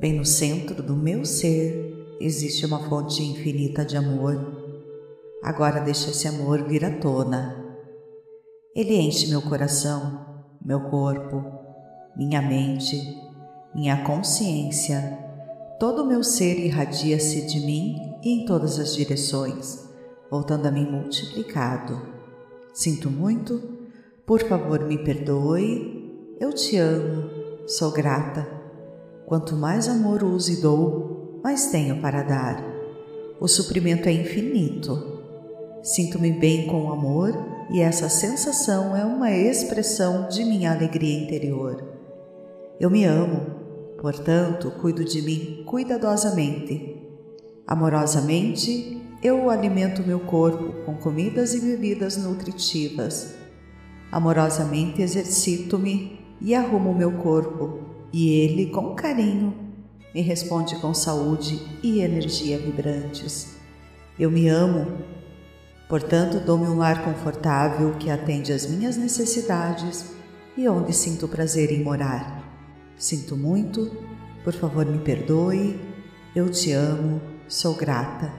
Bem no centro do meu ser existe uma fonte infinita de amor. Agora deixa esse amor vir à tona. Ele enche meu coração, meu corpo, minha mente, minha consciência. Todo o meu ser irradia-se de mim e em todas as direções, voltando a mim multiplicado. Sinto muito, por favor me perdoe, eu te amo, sou grata Quanto mais amor uso e dou, mais tenho para dar. O suprimento é infinito. Sinto-me bem com o amor e essa sensação é uma expressão de minha alegria interior. Eu me amo, portanto, cuido de mim cuidadosamente. Amorosamente, eu alimento meu corpo com comidas e bebidas nutritivas. Amorosamente exercito-me e arrumo meu corpo e ele, com carinho, me responde com saúde e energia vibrantes. Eu me amo, portanto, dou-me um lar confortável que atende às minhas necessidades e onde sinto prazer em morar. Sinto muito, por favor, me perdoe. Eu te amo, sou grata.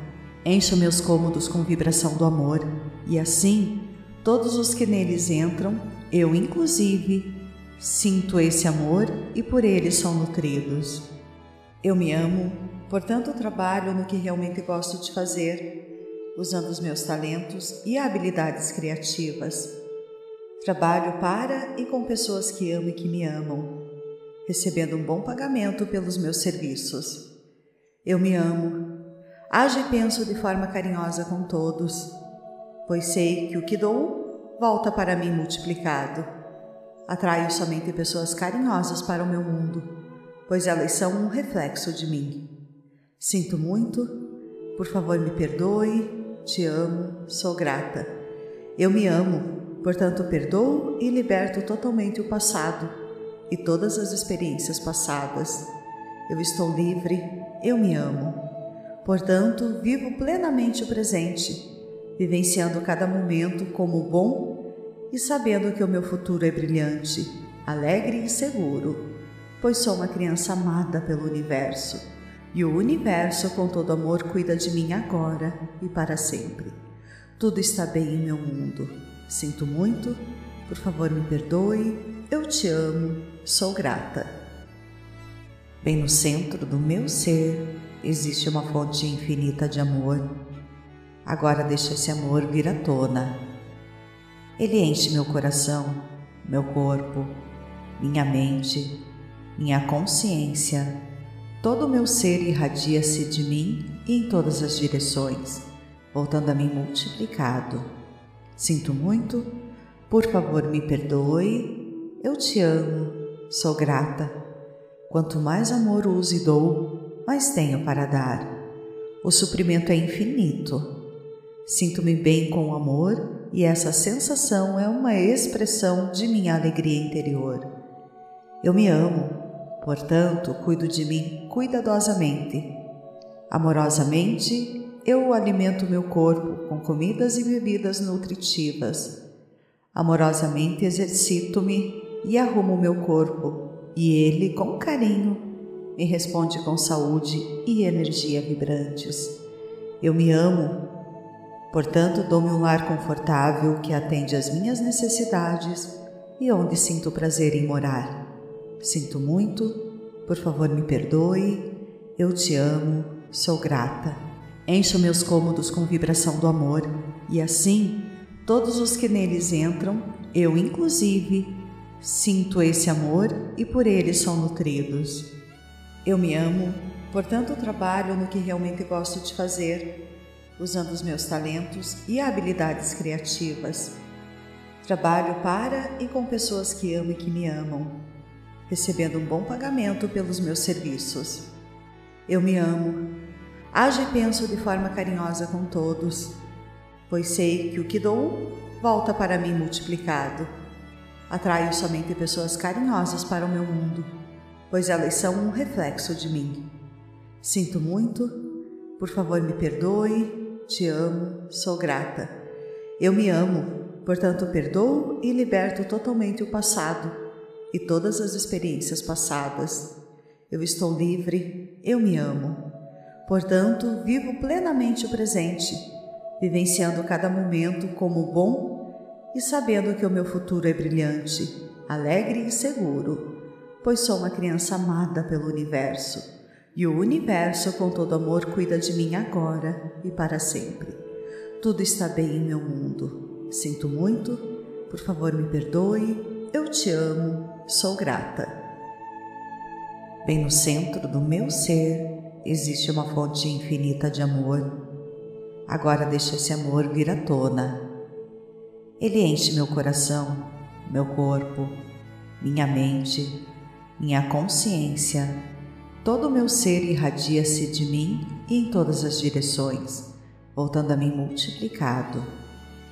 Encho meus cômodos com vibração do amor e assim, todos os que neles entram, eu inclusive, Sinto esse amor e por ele são nutridos. Eu me amo, portanto trabalho no que realmente gosto de fazer, usando os meus talentos e habilidades criativas. Trabalho para e com pessoas que amo e que me amam, recebendo um bom pagamento pelos meus serviços. Eu me amo, ajo e penso de forma carinhosa com todos, pois sei que o que dou volta para mim multiplicado. Atraio somente pessoas carinhosas para o meu mundo, pois elas são um reflexo de mim. Sinto muito, por favor me perdoe, te amo, sou grata. Eu me amo, portanto perdoo e liberto totalmente o passado e todas as experiências passadas. Eu estou livre, eu me amo. Portanto, vivo plenamente o presente, vivenciando cada momento como bom e sabendo que o meu futuro é brilhante, alegre e seguro, pois sou uma criança amada pelo universo e o universo, com todo amor, cuida de mim agora e para sempre. Tudo está bem em meu mundo. Sinto muito, por favor me perdoe, eu te amo, sou grata. Bem no centro do meu ser existe uma fonte infinita de amor. Agora deixa esse amor vir à tona ele enche meu coração, meu corpo, minha mente, minha consciência. Todo o meu ser irradia-se de mim e em todas as direções, voltando a mim multiplicado. Sinto muito, por favor me perdoe, eu te amo, sou grata. Quanto mais amor uso e dou, mais tenho para dar. O suprimento é infinito. Sinto-me bem com o amor e essa sensação é uma expressão de minha alegria interior. Eu me amo, portanto, cuido de mim cuidadosamente. Amorosamente, eu alimento meu corpo com comidas e bebidas nutritivas. Amorosamente exercito-me e arrumo meu corpo, e ele, com carinho, me responde com saúde e energia vibrantes. Eu me amo Portanto, dou-me um lar confortável que atende às minhas necessidades e onde sinto prazer em morar. Sinto muito, por favor me perdoe, eu te amo, sou grata. Encho meus cômodos com vibração do amor e assim, todos os que neles entram, eu inclusive, sinto esse amor e por ele são nutridos. Eu me amo, portanto trabalho no que realmente gosto de fazer usando os meus talentos e habilidades criativas. Trabalho para e com pessoas que amo e que me amam, recebendo um bom pagamento pelos meus serviços. Eu me amo, ajo e penso de forma carinhosa com todos, pois sei que o que dou volta para mim multiplicado. Atraio somente pessoas carinhosas para o meu mundo, pois elas são um reflexo de mim. Sinto muito, por favor me perdoe, te amo, sou grata. Eu me amo, portanto perdoo e liberto totalmente o passado e todas as experiências passadas. Eu estou livre, eu me amo. Portanto, vivo plenamente o presente, vivenciando cada momento como bom e sabendo que o meu futuro é brilhante, alegre e seguro, pois sou uma criança amada pelo universo e o universo, com todo amor, cuida de mim agora e para sempre. Tudo está bem em meu mundo. Sinto muito, por favor me perdoe, eu te amo, sou grata. Bem no centro do meu ser existe uma fonte infinita de amor. Agora deixa esse amor vir à tona. Ele enche meu coração, meu corpo, minha mente, minha consciência Todo o meu ser irradia-se de mim e em todas as direções, voltando a mim multiplicado.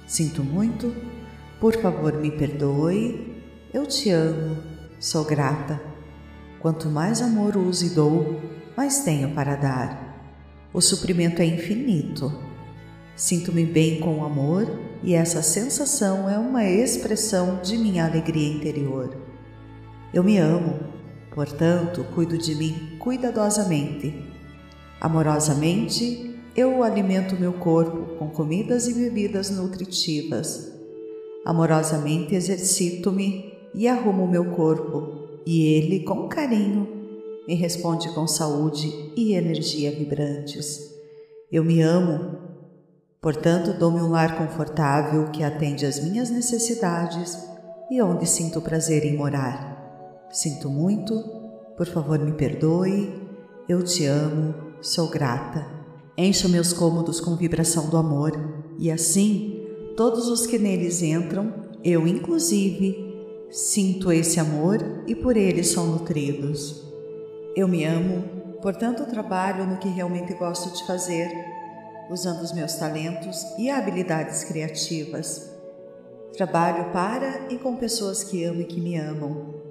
Sinto muito, por favor me perdoe, eu te amo, sou grata. Quanto mais amor uso e dou, mais tenho para dar. O suprimento é infinito. Sinto-me bem com o amor e essa sensação é uma expressão de minha alegria interior. Eu me amo Portanto, cuido de mim cuidadosamente. Amorosamente, eu alimento meu corpo com comidas e bebidas nutritivas. Amorosamente exercito-me e arrumo meu corpo, e ele, com carinho, me responde com saúde e energia vibrantes. Eu me amo, portanto, dou-me um lar confortável que atende às minhas necessidades e onde sinto prazer em morar. Sinto muito, por favor me perdoe, eu te amo, sou grata. Encho meus cômodos com vibração do amor e assim todos os que neles entram, eu inclusive, sinto esse amor e por ele são nutridos. Eu me amo, portanto trabalho no que realmente gosto de fazer, usando os meus talentos e habilidades criativas. Trabalho para e com pessoas que amo e que me amam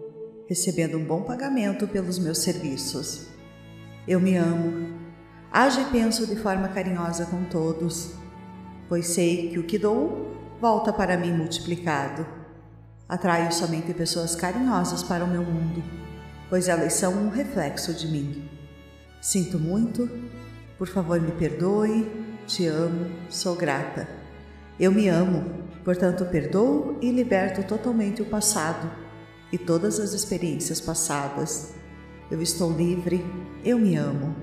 recebendo um bom pagamento pelos meus serviços. Eu me amo, ajo e penso de forma carinhosa com todos, pois sei que o que dou volta para mim multiplicado. Atraio somente pessoas carinhosas para o meu mundo, pois elas são um reflexo de mim. Sinto muito, por favor me perdoe, te amo, sou grata. Eu me amo, portanto perdoo e liberto totalmente o passado e todas as experiências passadas. Eu estou livre, eu me amo.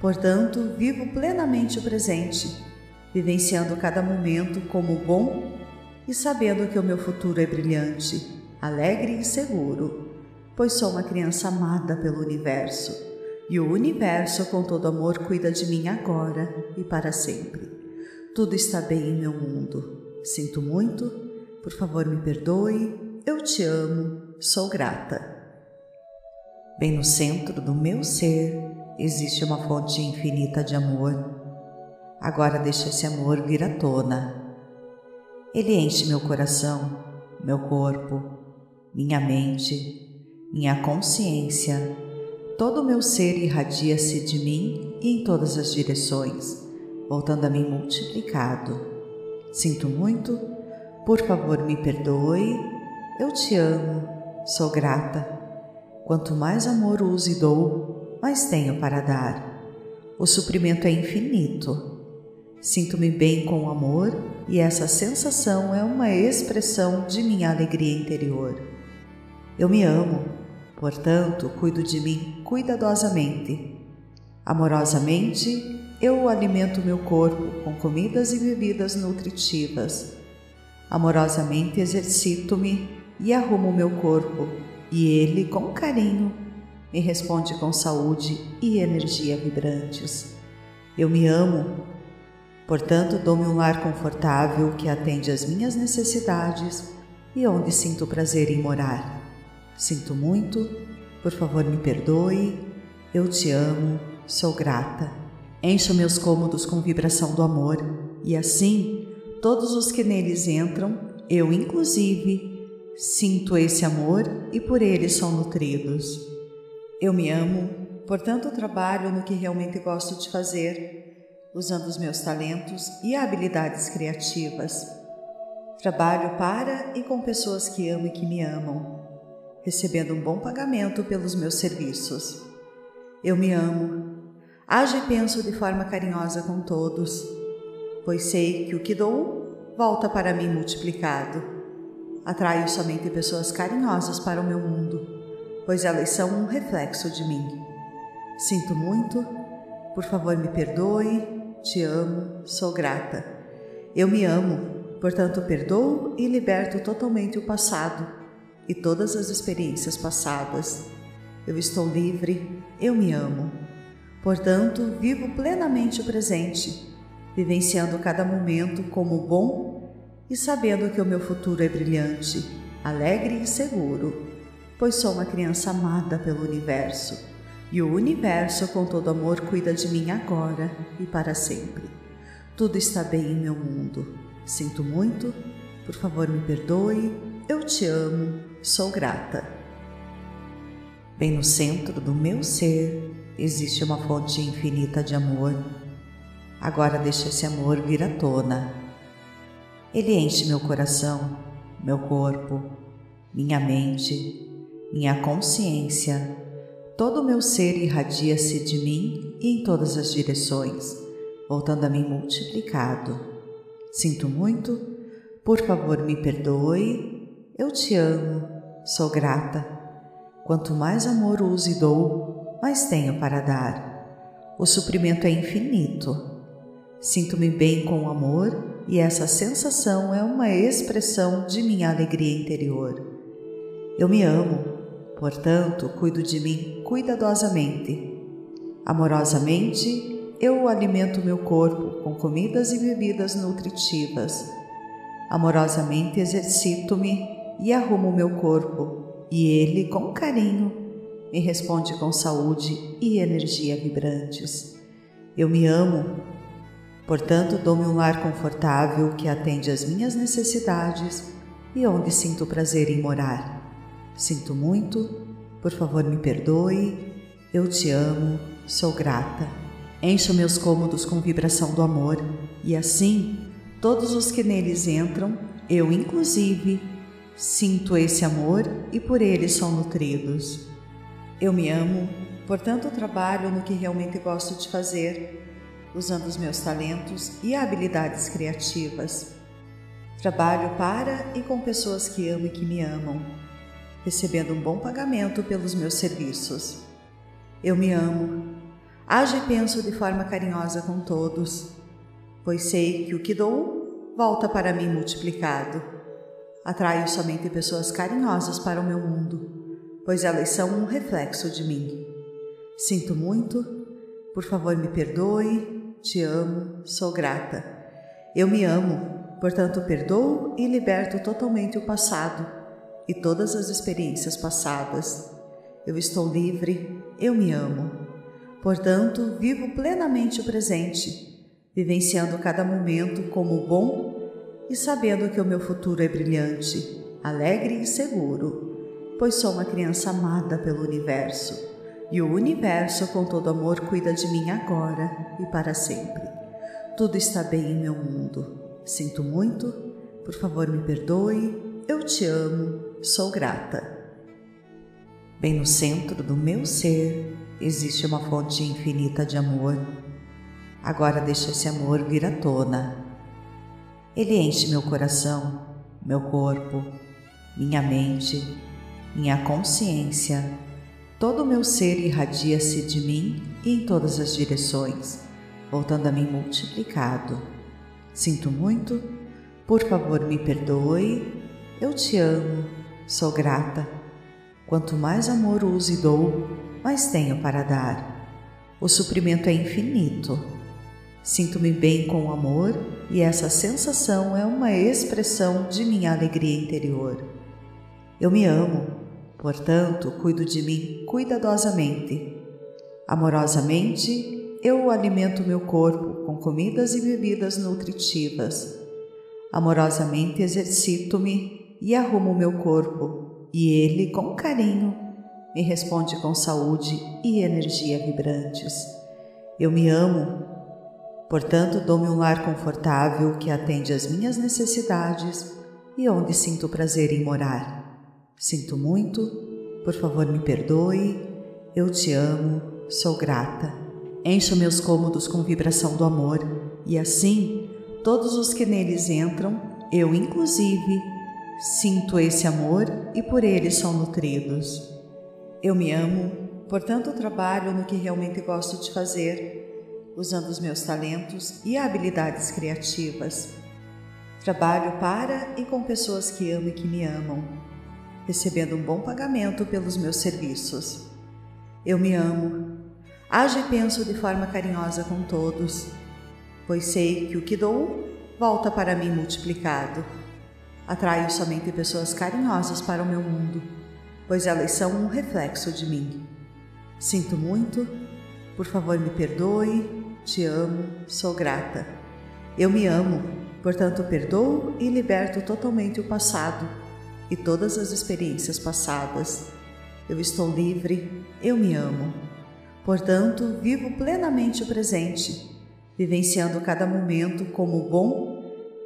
Portanto, vivo plenamente o presente, vivenciando cada momento como bom e sabendo que o meu futuro é brilhante, alegre e seguro, pois sou uma criança amada pelo universo e o universo, com todo amor, cuida de mim agora e para sempre. Tudo está bem em meu mundo. Sinto muito, por favor, me perdoe, eu te amo, sou grata. Bem no centro do meu ser existe uma fonte infinita de amor. Agora deixa esse amor vir à tona. Ele enche meu coração, meu corpo, minha mente, minha consciência. Todo o meu ser irradia-se de mim e em todas as direções, voltando a mim multiplicado. Sinto muito, por favor me perdoe eu te amo, sou grata. Quanto mais amor uso e dou, mais tenho para dar. O suprimento é infinito. Sinto-me bem com o amor e essa sensação é uma expressão de minha alegria interior. Eu me amo, portanto, cuido de mim cuidadosamente. Amorosamente, eu alimento meu corpo com comidas e bebidas nutritivas. Amorosamente exercito-me e arrumo meu corpo, e ele, com carinho, me responde com saúde e energia vibrantes. Eu me amo, portanto, dou-me um lar confortável que atende às minhas necessidades e onde sinto prazer em morar. Sinto muito, por favor, me perdoe, eu te amo, sou grata. Encho meus cômodos com vibração do amor e assim, todos os que neles entram, eu inclusive, Sinto esse amor e por ele são nutridos. Eu me amo, portanto trabalho no que realmente gosto de fazer, usando os meus talentos e habilidades criativas. Trabalho para e com pessoas que amo e que me amam, recebendo um bom pagamento pelos meus serviços. Eu me amo. Ajo e penso de forma carinhosa com todos, pois sei que o que dou volta para mim multiplicado. Atraio somente pessoas carinhosas para o meu mundo, pois elas são um reflexo de mim. Sinto muito, por favor me perdoe, te amo, sou grata. Eu me amo, portanto perdoo e liberto totalmente o passado e todas as experiências passadas. Eu estou livre, eu me amo. Portanto, vivo plenamente o presente, vivenciando cada momento como bom e sabendo que o meu futuro é brilhante, alegre e seguro, pois sou uma criança amada pelo universo. E o universo, com todo amor, cuida de mim agora e para sempre. Tudo está bem em meu mundo. Sinto muito, por favor me perdoe, eu te amo, sou grata. Bem no centro do meu ser existe uma fonte infinita de amor. Agora deixa esse amor vir à tona. Ele enche meu coração, meu corpo, minha mente, minha consciência. Todo o meu ser irradia-se de mim e em todas as direções, voltando a mim multiplicado. Sinto muito, por favor me perdoe, eu te amo, sou grata. Quanto mais amor uso e dou, mais tenho para dar. O suprimento é infinito. Sinto-me bem com o amor e essa sensação é uma expressão de minha alegria interior. Eu me amo, portanto, cuido de mim cuidadosamente. Amorosamente, eu alimento meu corpo com comidas e bebidas nutritivas. Amorosamente exercito-me e arrumo meu corpo e ele, com carinho, me responde com saúde e energia vibrantes. Eu me amo, portanto, dou-me um lar confortável que atende às minhas necessidades e onde sinto prazer em morar. Sinto muito, por favor, me perdoe. Eu te amo, sou grata. Encho meus cômodos com vibração do amor e assim, todos os que neles entram, eu inclusive, Sinto esse amor e por ele são nutridos. Eu me amo, portanto trabalho no que realmente gosto de fazer, usando os meus talentos e habilidades criativas. Trabalho para e com pessoas que amo e que me amam, recebendo um bom pagamento pelos meus serviços. Eu me amo, ajo e penso de forma carinhosa com todos, pois sei que o que dou volta para mim multiplicado. Atraio somente pessoas carinhosas para o meu mundo, pois elas são um reflexo de mim. Sinto muito, por favor me perdoe, te amo, sou grata. Eu me amo, portanto perdoo e liberto totalmente o passado e todas as experiências passadas. Eu estou livre, eu me amo. Portanto, vivo plenamente o presente, vivenciando cada momento como bom e sabendo que o meu futuro é brilhante, alegre e seguro, pois sou uma criança amada pelo universo e o universo, com todo amor, cuida de mim agora e para sempre. Tudo está bem em meu mundo. Sinto muito, por favor me perdoe, eu te amo, sou grata. Bem no centro do meu ser existe uma fonte infinita de amor. Agora deixa esse amor vir à tona ele enche meu coração, meu corpo, minha mente, minha consciência. Todo o meu ser irradia-se de mim e em todas as direções, voltando a mim multiplicado. Sinto muito, por favor me perdoe, eu te amo, sou grata. Quanto mais amor uso e dou, mais tenho para dar. O suprimento é infinito Sinto-me bem com o amor e essa sensação é uma expressão de minha alegria interior. Eu me amo, portanto, cuido de mim cuidadosamente. Amorosamente, eu alimento meu corpo com comidas e bebidas nutritivas. Amorosamente exercito-me e arrumo meu corpo, e ele, com carinho, me responde com saúde e energia vibrantes. Eu me amo Portanto, dou-me um lar confortável que atende às minhas necessidades e onde sinto prazer em morar. Sinto muito, por favor me perdoe, eu te amo, sou grata. Encho meus cômodos com vibração do amor e assim, todos os que neles entram, eu inclusive, sinto esse amor e por ele são nutridos. Eu me amo, portanto trabalho no que realmente gosto de fazer, usando os meus talentos e habilidades criativas. Trabalho para e com pessoas que amo e que me amam, recebendo um bom pagamento pelos meus serviços. Eu me amo, ajo e penso de forma carinhosa com todos, pois sei que o que dou volta para mim multiplicado. Atraio somente pessoas carinhosas para o meu mundo pois elas são um reflexo de mim. Sinto muito, por favor me perdoe, te amo, sou grata. Eu me amo, portanto perdoo e liberto totalmente o passado e todas as experiências passadas. Eu estou livre, eu me amo. Portanto, vivo plenamente o presente, vivenciando cada momento como bom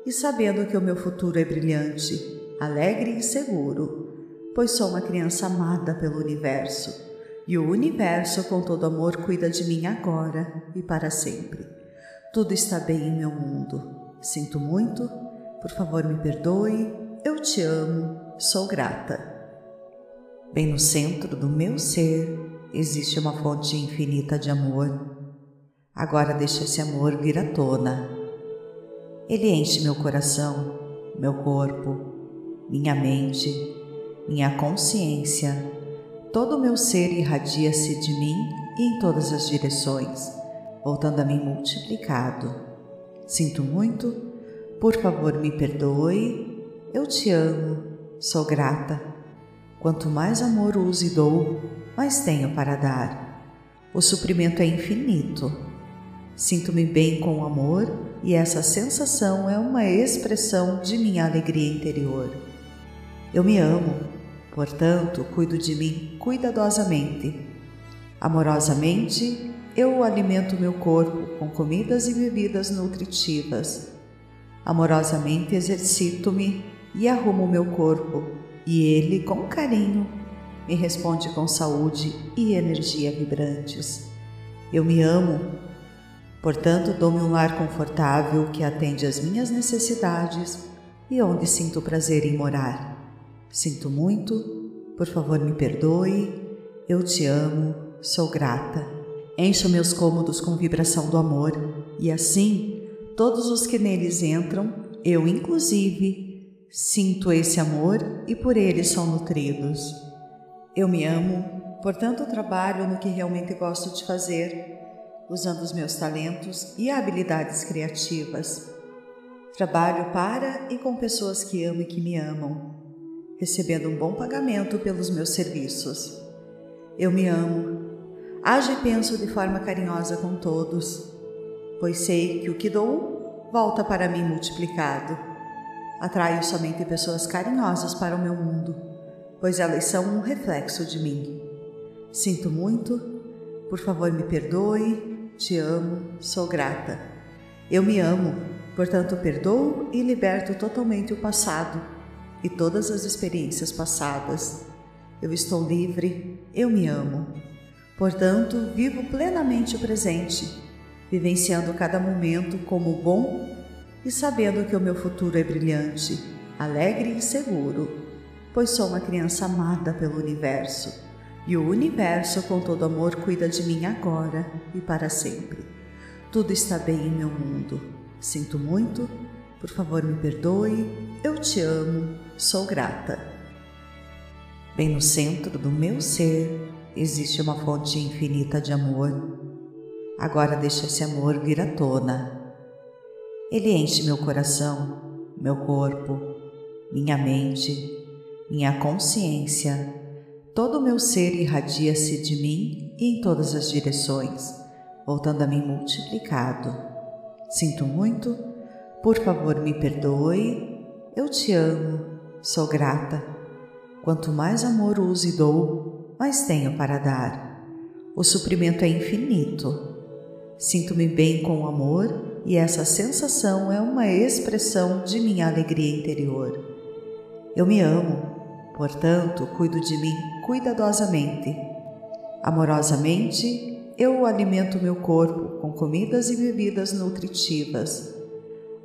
e sabendo que o meu futuro é brilhante, alegre e seguro pois sou uma criança amada pelo universo, e o universo, com todo amor, cuida de mim agora e para sempre. Tudo está bem em meu mundo. Sinto muito, por favor me perdoe, eu te amo, sou grata. Bem no centro do meu ser existe uma fonte infinita de amor. Agora deixa esse amor vir à tona. Ele enche meu coração, meu corpo, minha mente minha consciência, todo o meu ser irradia-se de mim e em todas as direções, voltando a mim multiplicado. Sinto muito, por favor me perdoe, eu te amo, sou grata. Quanto mais amor uso e dou, mais tenho para dar. O suprimento é infinito. Sinto-me bem com o amor e essa sensação é uma expressão de minha alegria interior. Eu me amo Portanto, cuido de mim cuidadosamente. Amorosamente, eu alimento meu corpo com comidas e bebidas nutritivas. Amorosamente exercito-me e arrumo meu corpo, e ele, com carinho, me responde com saúde e energia vibrantes. Eu me amo, portanto, dou-me um lar confortável que atende às minhas necessidades e onde sinto prazer em morar. Sinto muito, por favor me perdoe, eu te amo, sou grata. Encho meus cômodos com vibração do amor e assim, todos os que neles entram, eu inclusive, sinto esse amor e por ele são nutridos. Eu me amo, portanto trabalho no que realmente gosto de fazer, usando os meus talentos e habilidades criativas. Trabalho para e com pessoas que amo e que me amam recebendo um bom pagamento pelos meus serviços. Eu me amo, ajo e penso de forma carinhosa com todos, pois sei que o que dou volta para mim multiplicado. Atraio somente pessoas carinhosas para o meu mundo, pois elas são um reflexo de mim. Sinto muito, por favor me perdoe, te amo, sou grata. Eu me amo, portanto perdoo e liberto totalmente o passado e todas as experiências passadas. Eu estou livre, eu me amo. Portanto, vivo plenamente o presente, vivenciando cada momento como bom e sabendo que o meu futuro é brilhante, alegre e seguro, pois sou uma criança amada pelo universo e o universo, com todo amor, cuida de mim agora e para sempre. Tudo está bem em meu mundo. Sinto muito, por favor, me perdoe. Eu te amo. Sou grata. Bem no centro do meu ser existe uma fonte infinita de amor. Agora deixa esse amor vir à tona. Ele enche meu coração, meu corpo, minha mente, minha consciência. Todo o meu ser irradia-se de mim e em todas as direções, voltando a mim multiplicado. Sinto muito por favor, me perdoe. Eu te amo, sou grata. Quanto mais amor uso e dou, mais tenho para dar. O suprimento é infinito. Sinto-me bem com o amor e essa sensação é uma expressão de minha alegria interior. Eu me amo, portanto, cuido de mim cuidadosamente. Amorosamente, eu alimento meu corpo com comidas e bebidas nutritivas.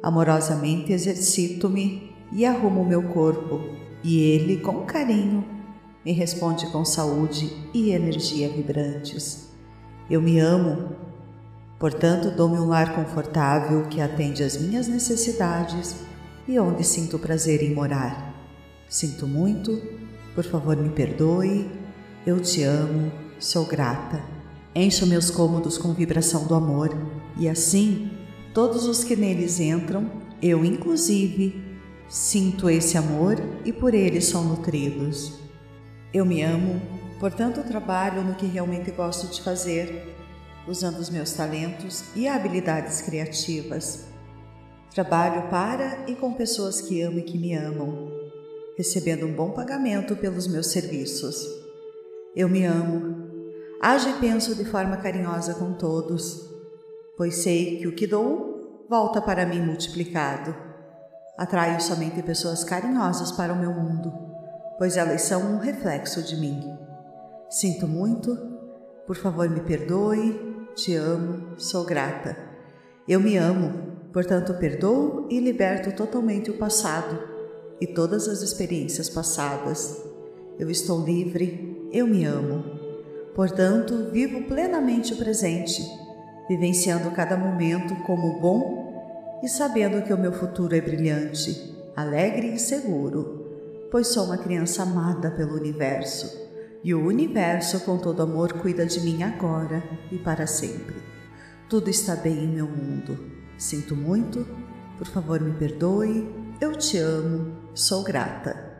Amorosamente exercito-me e arrumo meu corpo, e ele, com carinho, me responde com saúde e energia vibrantes. Eu me amo, portanto, dou-me um lar confortável que atende às minhas necessidades e onde sinto prazer em morar. Sinto muito, por favor me perdoe, eu te amo, sou grata. Encho meus cômodos com vibração do amor e assim, todos os que neles entram, eu inclusive, sinto esse amor e por ele são nutridos. Eu me amo, portanto trabalho no que realmente gosto de fazer, usando os meus talentos e habilidades criativas. Trabalho para e com pessoas que amo e que me amam, recebendo um bom pagamento pelos meus serviços. Eu me amo, ajo e penso de forma carinhosa com todos, pois sei que o que dou volta para mim multiplicado. Atraio somente pessoas carinhosas para o meu mundo pois elas são um reflexo de mim. Sinto muito, por favor me perdoe, te amo, sou grata. Eu me amo, portanto perdoo e liberto totalmente o passado e todas as experiências passadas. Eu estou livre, eu me amo. Portanto, vivo plenamente o presente, vivenciando cada momento como bom e sabendo que o meu futuro é brilhante, alegre e seguro pois sou uma criança amada pelo universo, e o universo, com todo amor, cuida de mim agora e para sempre. Tudo está bem em meu mundo. Sinto muito, por favor me perdoe, eu te amo, sou grata.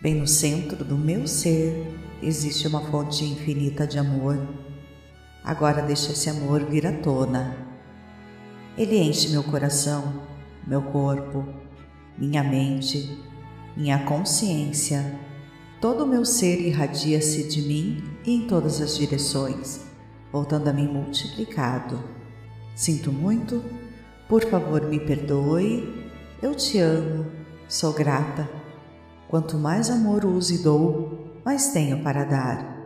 Bem no centro do meu ser existe uma fonte infinita de amor. Agora deixa esse amor vir à tona. Ele enche meu coração, meu corpo, minha mente minha consciência, todo o meu ser irradia-se de mim e em todas as direções, voltando a mim multiplicado. Sinto muito, por favor me perdoe, eu te amo, sou grata. Quanto mais amor uso e dou, mais tenho para dar.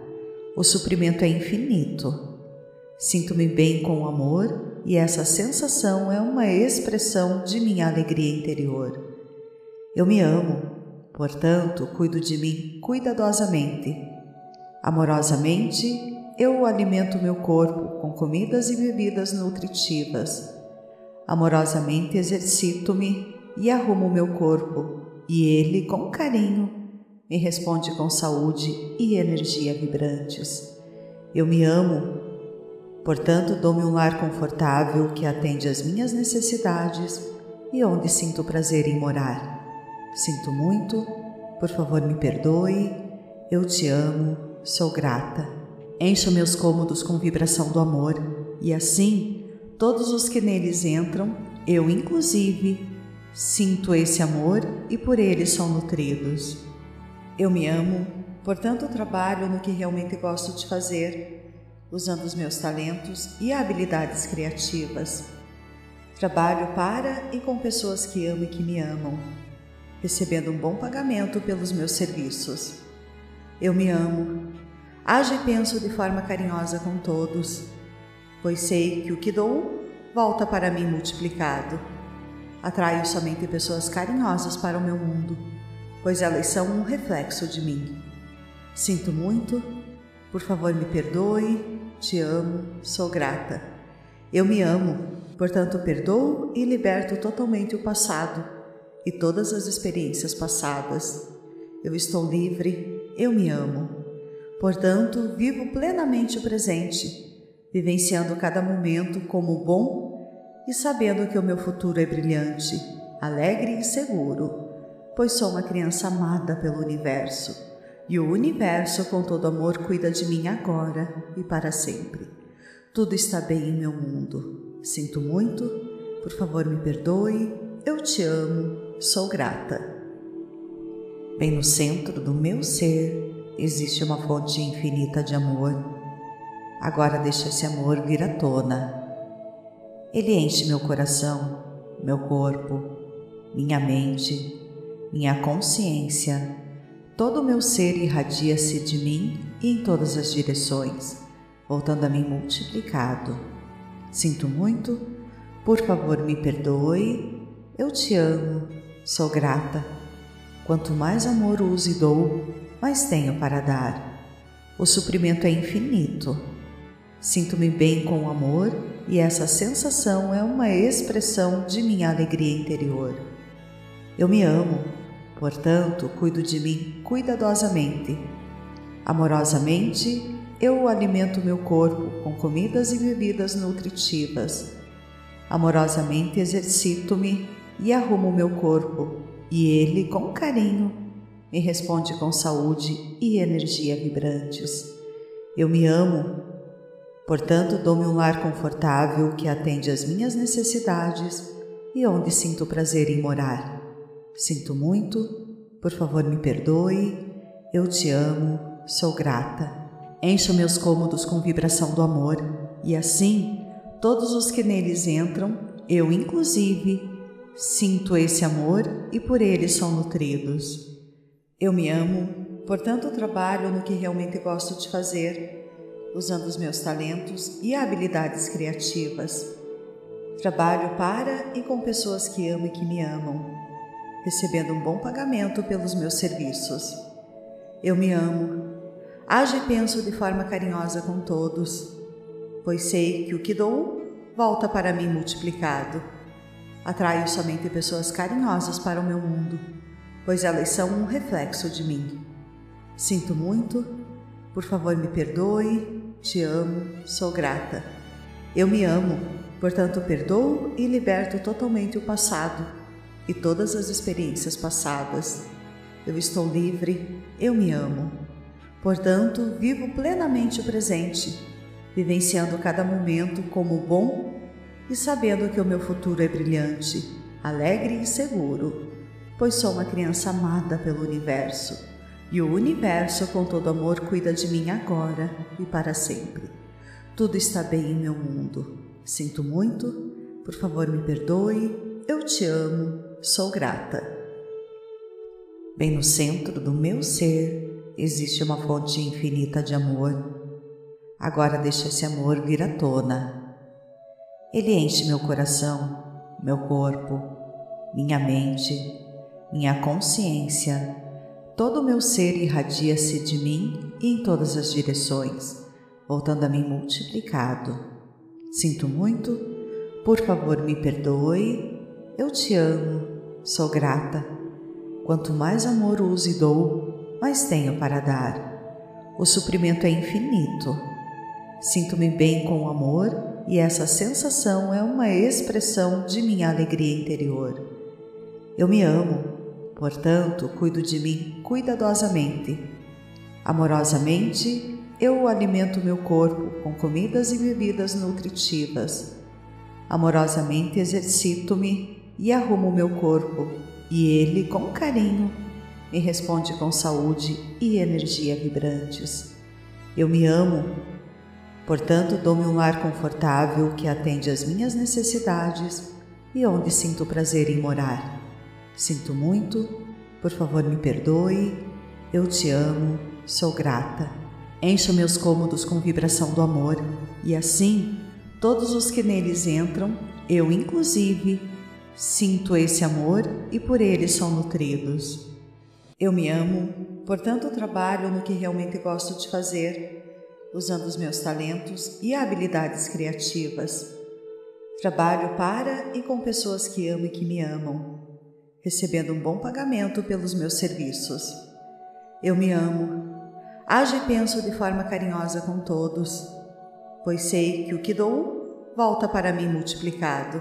O suprimento é infinito. Sinto-me bem com o amor e essa sensação é uma expressão de minha alegria interior. Eu me amo Portanto, cuido de mim cuidadosamente. Amorosamente, eu alimento meu corpo com comidas e bebidas nutritivas. Amorosamente exercito-me e arrumo meu corpo, e ele, com carinho, me responde com saúde e energia vibrantes. Eu me amo, portanto, dou-me um lar confortável que atende às minhas necessidades e onde sinto prazer em morar. Sinto muito, por favor me perdoe, eu te amo, sou grata. Encho meus cômodos com vibração do amor e assim, todos os que neles entram, eu inclusive, sinto esse amor e por ele são nutridos. Eu me amo, portanto trabalho no que realmente gosto de fazer, usando os meus talentos e habilidades criativas. Trabalho para e com pessoas que amo e que me amam recebendo um bom pagamento pelos meus serviços. Eu me amo, ajo e penso de forma carinhosa com todos, pois sei que o que dou volta para mim multiplicado. Atraio somente pessoas carinhosas para o meu mundo, pois elas são um reflexo de mim. Sinto muito, por favor me perdoe, te amo, sou grata. Eu me amo, portanto perdoo e liberto totalmente o passado e todas as experiências passadas. Eu estou livre, eu me amo. Portanto, vivo plenamente o presente, vivenciando cada momento como bom e sabendo que o meu futuro é brilhante, alegre e seguro, pois sou uma criança amada pelo universo. E o universo, com todo amor, cuida de mim agora e para sempre. Tudo está bem em meu mundo. Sinto muito, por favor me perdoe, eu te amo sou grata. Bem no centro do meu ser existe uma fonte infinita de amor. Agora deixa esse amor vir à tona. Ele enche meu coração, meu corpo, minha mente, minha consciência. Todo o meu ser irradia-se de mim e em todas as direções, voltando a mim multiplicado. Sinto muito, por favor me perdoe, eu te amo, sou grata. Quanto mais amor uso e dou, mais tenho para dar. O suprimento é infinito. Sinto-me bem com o amor e essa sensação é uma expressão de minha alegria interior. Eu me amo, portanto, cuido de mim cuidadosamente. Amorosamente, eu alimento meu corpo com comidas e bebidas nutritivas. Amorosamente exercito-me e arrumo meu corpo, e ele, com carinho, me responde com saúde e energia vibrantes. Eu me amo, portanto, dou-me um lar confortável que atende às minhas necessidades e onde sinto prazer em morar. Sinto muito, por favor me perdoe, eu te amo, sou grata. Encho meus cômodos com vibração do amor e assim todos os que neles entram, eu inclusive, sinto esse amor e por ele são nutridos. Eu me amo, portanto trabalho no que realmente gosto de fazer, usando os meus talentos e habilidades criativas. Trabalho para e com pessoas que amo e que me amam recebendo um bom pagamento pelos meus serviços. Eu me amo, ajo e penso de forma carinhosa com todos, pois sei que o que dou volta para mim multiplicado. Atraio somente pessoas carinhosas para o meu mundo, pois elas são um reflexo de mim. Sinto muito, por favor me perdoe, te amo, sou grata. Eu me amo, portanto perdoo e liberto totalmente o passado e todas as experiências passadas. Eu estou livre, eu me amo. Portanto, vivo plenamente o presente, vivenciando cada momento como bom e sabendo que o meu futuro é brilhante, alegre e seguro, pois sou uma criança amada pelo universo e o universo, com todo amor, cuida de mim agora e para sempre. Tudo está bem em meu mundo. Sinto muito, por favor, me perdoe. Eu te amo sou grata. Bem no centro do meu ser existe uma fonte infinita de amor. Agora deixa esse amor vir à tona. Ele enche meu coração, meu corpo, minha mente, minha consciência. Todo o meu ser irradia-se de mim e em todas as direções, voltando a mim multiplicado. Sinto muito, por favor me perdoe eu te amo, sou grata. Quanto mais amor uso e dou, mais tenho para dar. O suprimento é infinito. Sinto-me bem com o amor e essa sensação é uma expressão de minha alegria interior. Eu me amo, portanto, cuido de mim cuidadosamente. Amorosamente, eu alimento meu corpo com comidas e bebidas nutritivas. Amorosamente exercito-me e arrumo meu corpo, e ele, com carinho, me responde com saúde e energia vibrantes. Eu me amo, portanto, dou-me um lar confortável que atende às minhas necessidades e onde sinto prazer em morar. Sinto muito, por favor me perdoe, eu te amo, sou grata. Encho meus cômodos com vibração do amor e assim, todos os que neles entram, eu inclusive, Sinto esse amor e por ele são nutridos. Eu me amo, portanto trabalho no que realmente gosto de fazer, usando os meus talentos e habilidades criativas. Trabalho para e com pessoas que amo e que me amam, recebendo um bom pagamento pelos meus serviços. Eu me amo, ajo e penso de forma carinhosa com todos, pois sei que o que dou volta para mim multiplicado.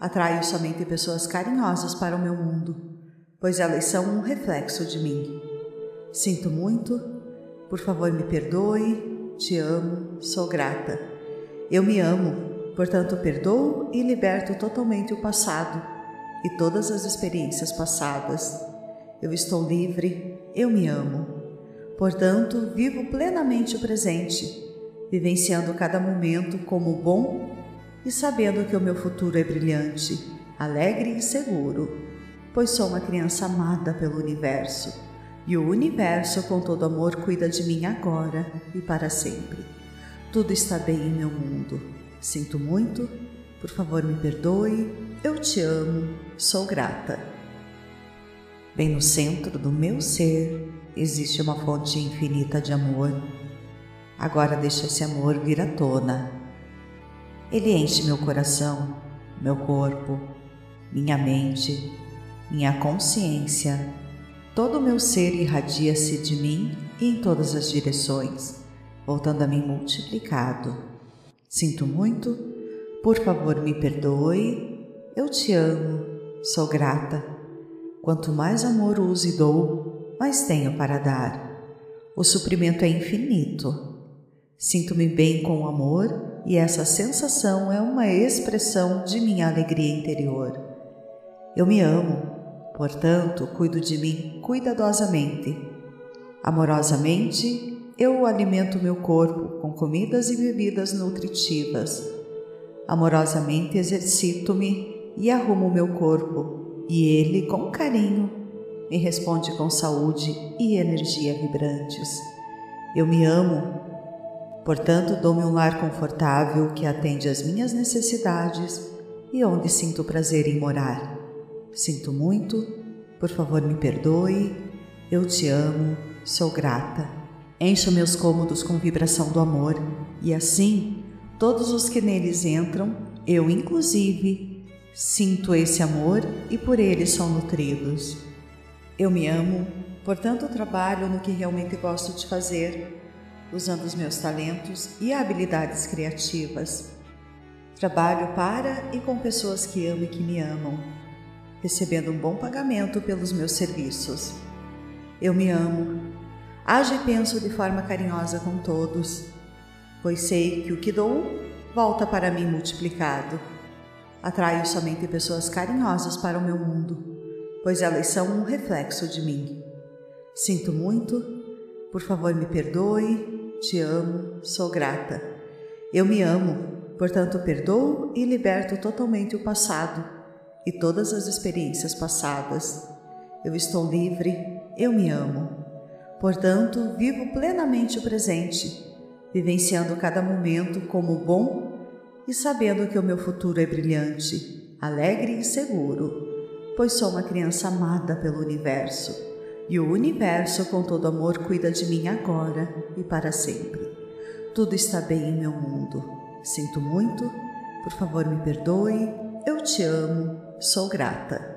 Atraio somente pessoas carinhosas para o meu mundo, pois elas são um reflexo de mim. Sinto muito, por favor me perdoe, te amo, sou grata. Eu me amo, portanto perdoo e liberto totalmente o passado e todas as experiências passadas. Eu estou livre, eu me amo. Portanto, vivo plenamente o presente, vivenciando cada momento como bom e sabendo que o meu futuro é brilhante, alegre e seguro, pois sou uma criança amada pelo universo e o universo, com todo amor, cuida de mim agora e para sempre. Tudo está bem em meu mundo. Sinto muito, por favor me perdoe, eu te amo, sou grata. Bem no centro do meu ser existe uma fonte infinita de amor. Agora deixa esse amor vir à tona. Ele enche meu coração, meu corpo, minha mente, minha consciência. Todo o meu ser irradia-se de mim e em todas as direções voltando a mim multiplicado. Sinto muito, por favor me perdoe, eu te amo, sou grata. Quanto mais amor uso e dou, mais tenho para dar. O suprimento é infinito. Sinto-me bem com o amor e essa sensação é uma expressão de minha alegria interior. Eu me amo, portanto, cuido de mim cuidadosamente. Amorosamente, eu alimento meu corpo com comidas e bebidas nutritivas. Amorosamente exercito-me e arrumo meu corpo, e ele, com carinho, me responde com saúde e energia vibrantes. Eu me amo, portanto, dou-me um lar confortável que atende às minhas necessidades e onde sinto prazer em morar. Sinto muito, por favor, me perdoe. Eu te amo, sou grata. Encho meus cômodos com vibração do amor, e assim, todos os que neles entram, eu inclusive, sinto esse amor e por ele são nutridos. Eu me amo, portanto trabalho no que realmente gosto de fazer, usando os meus talentos e habilidades criativas. Trabalho para e com pessoas que amo e que me amam, recebendo um bom pagamento pelos meus serviços. Eu me amo, Ajo e penso de forma carinhosa com todos, pois sei que o que dou volta para mim multiplicado. Atraio somente pessoas carinhosas para o meu mundo, pois elas são um reflexo de mim. Sinto muito, por favor me perdoe, te amo, sou grata. Eu me amo, portanto perdoo e liberto totalmente o passado e todas as experiências passadas. Eu estou livre, eu me amo. Portanto, vivo plenamente o presente, vivenciando cada momento como bom e sabendo que o meu futuro é brilhante, alegre e seguro, pois sou uma criança amada pelo universo e o universo, com todo amor, cuida de mim agora e para sempre. Tudo está bem em meu mundo. Sinto muito, por favor me perdoe, eu te amo, sou grata.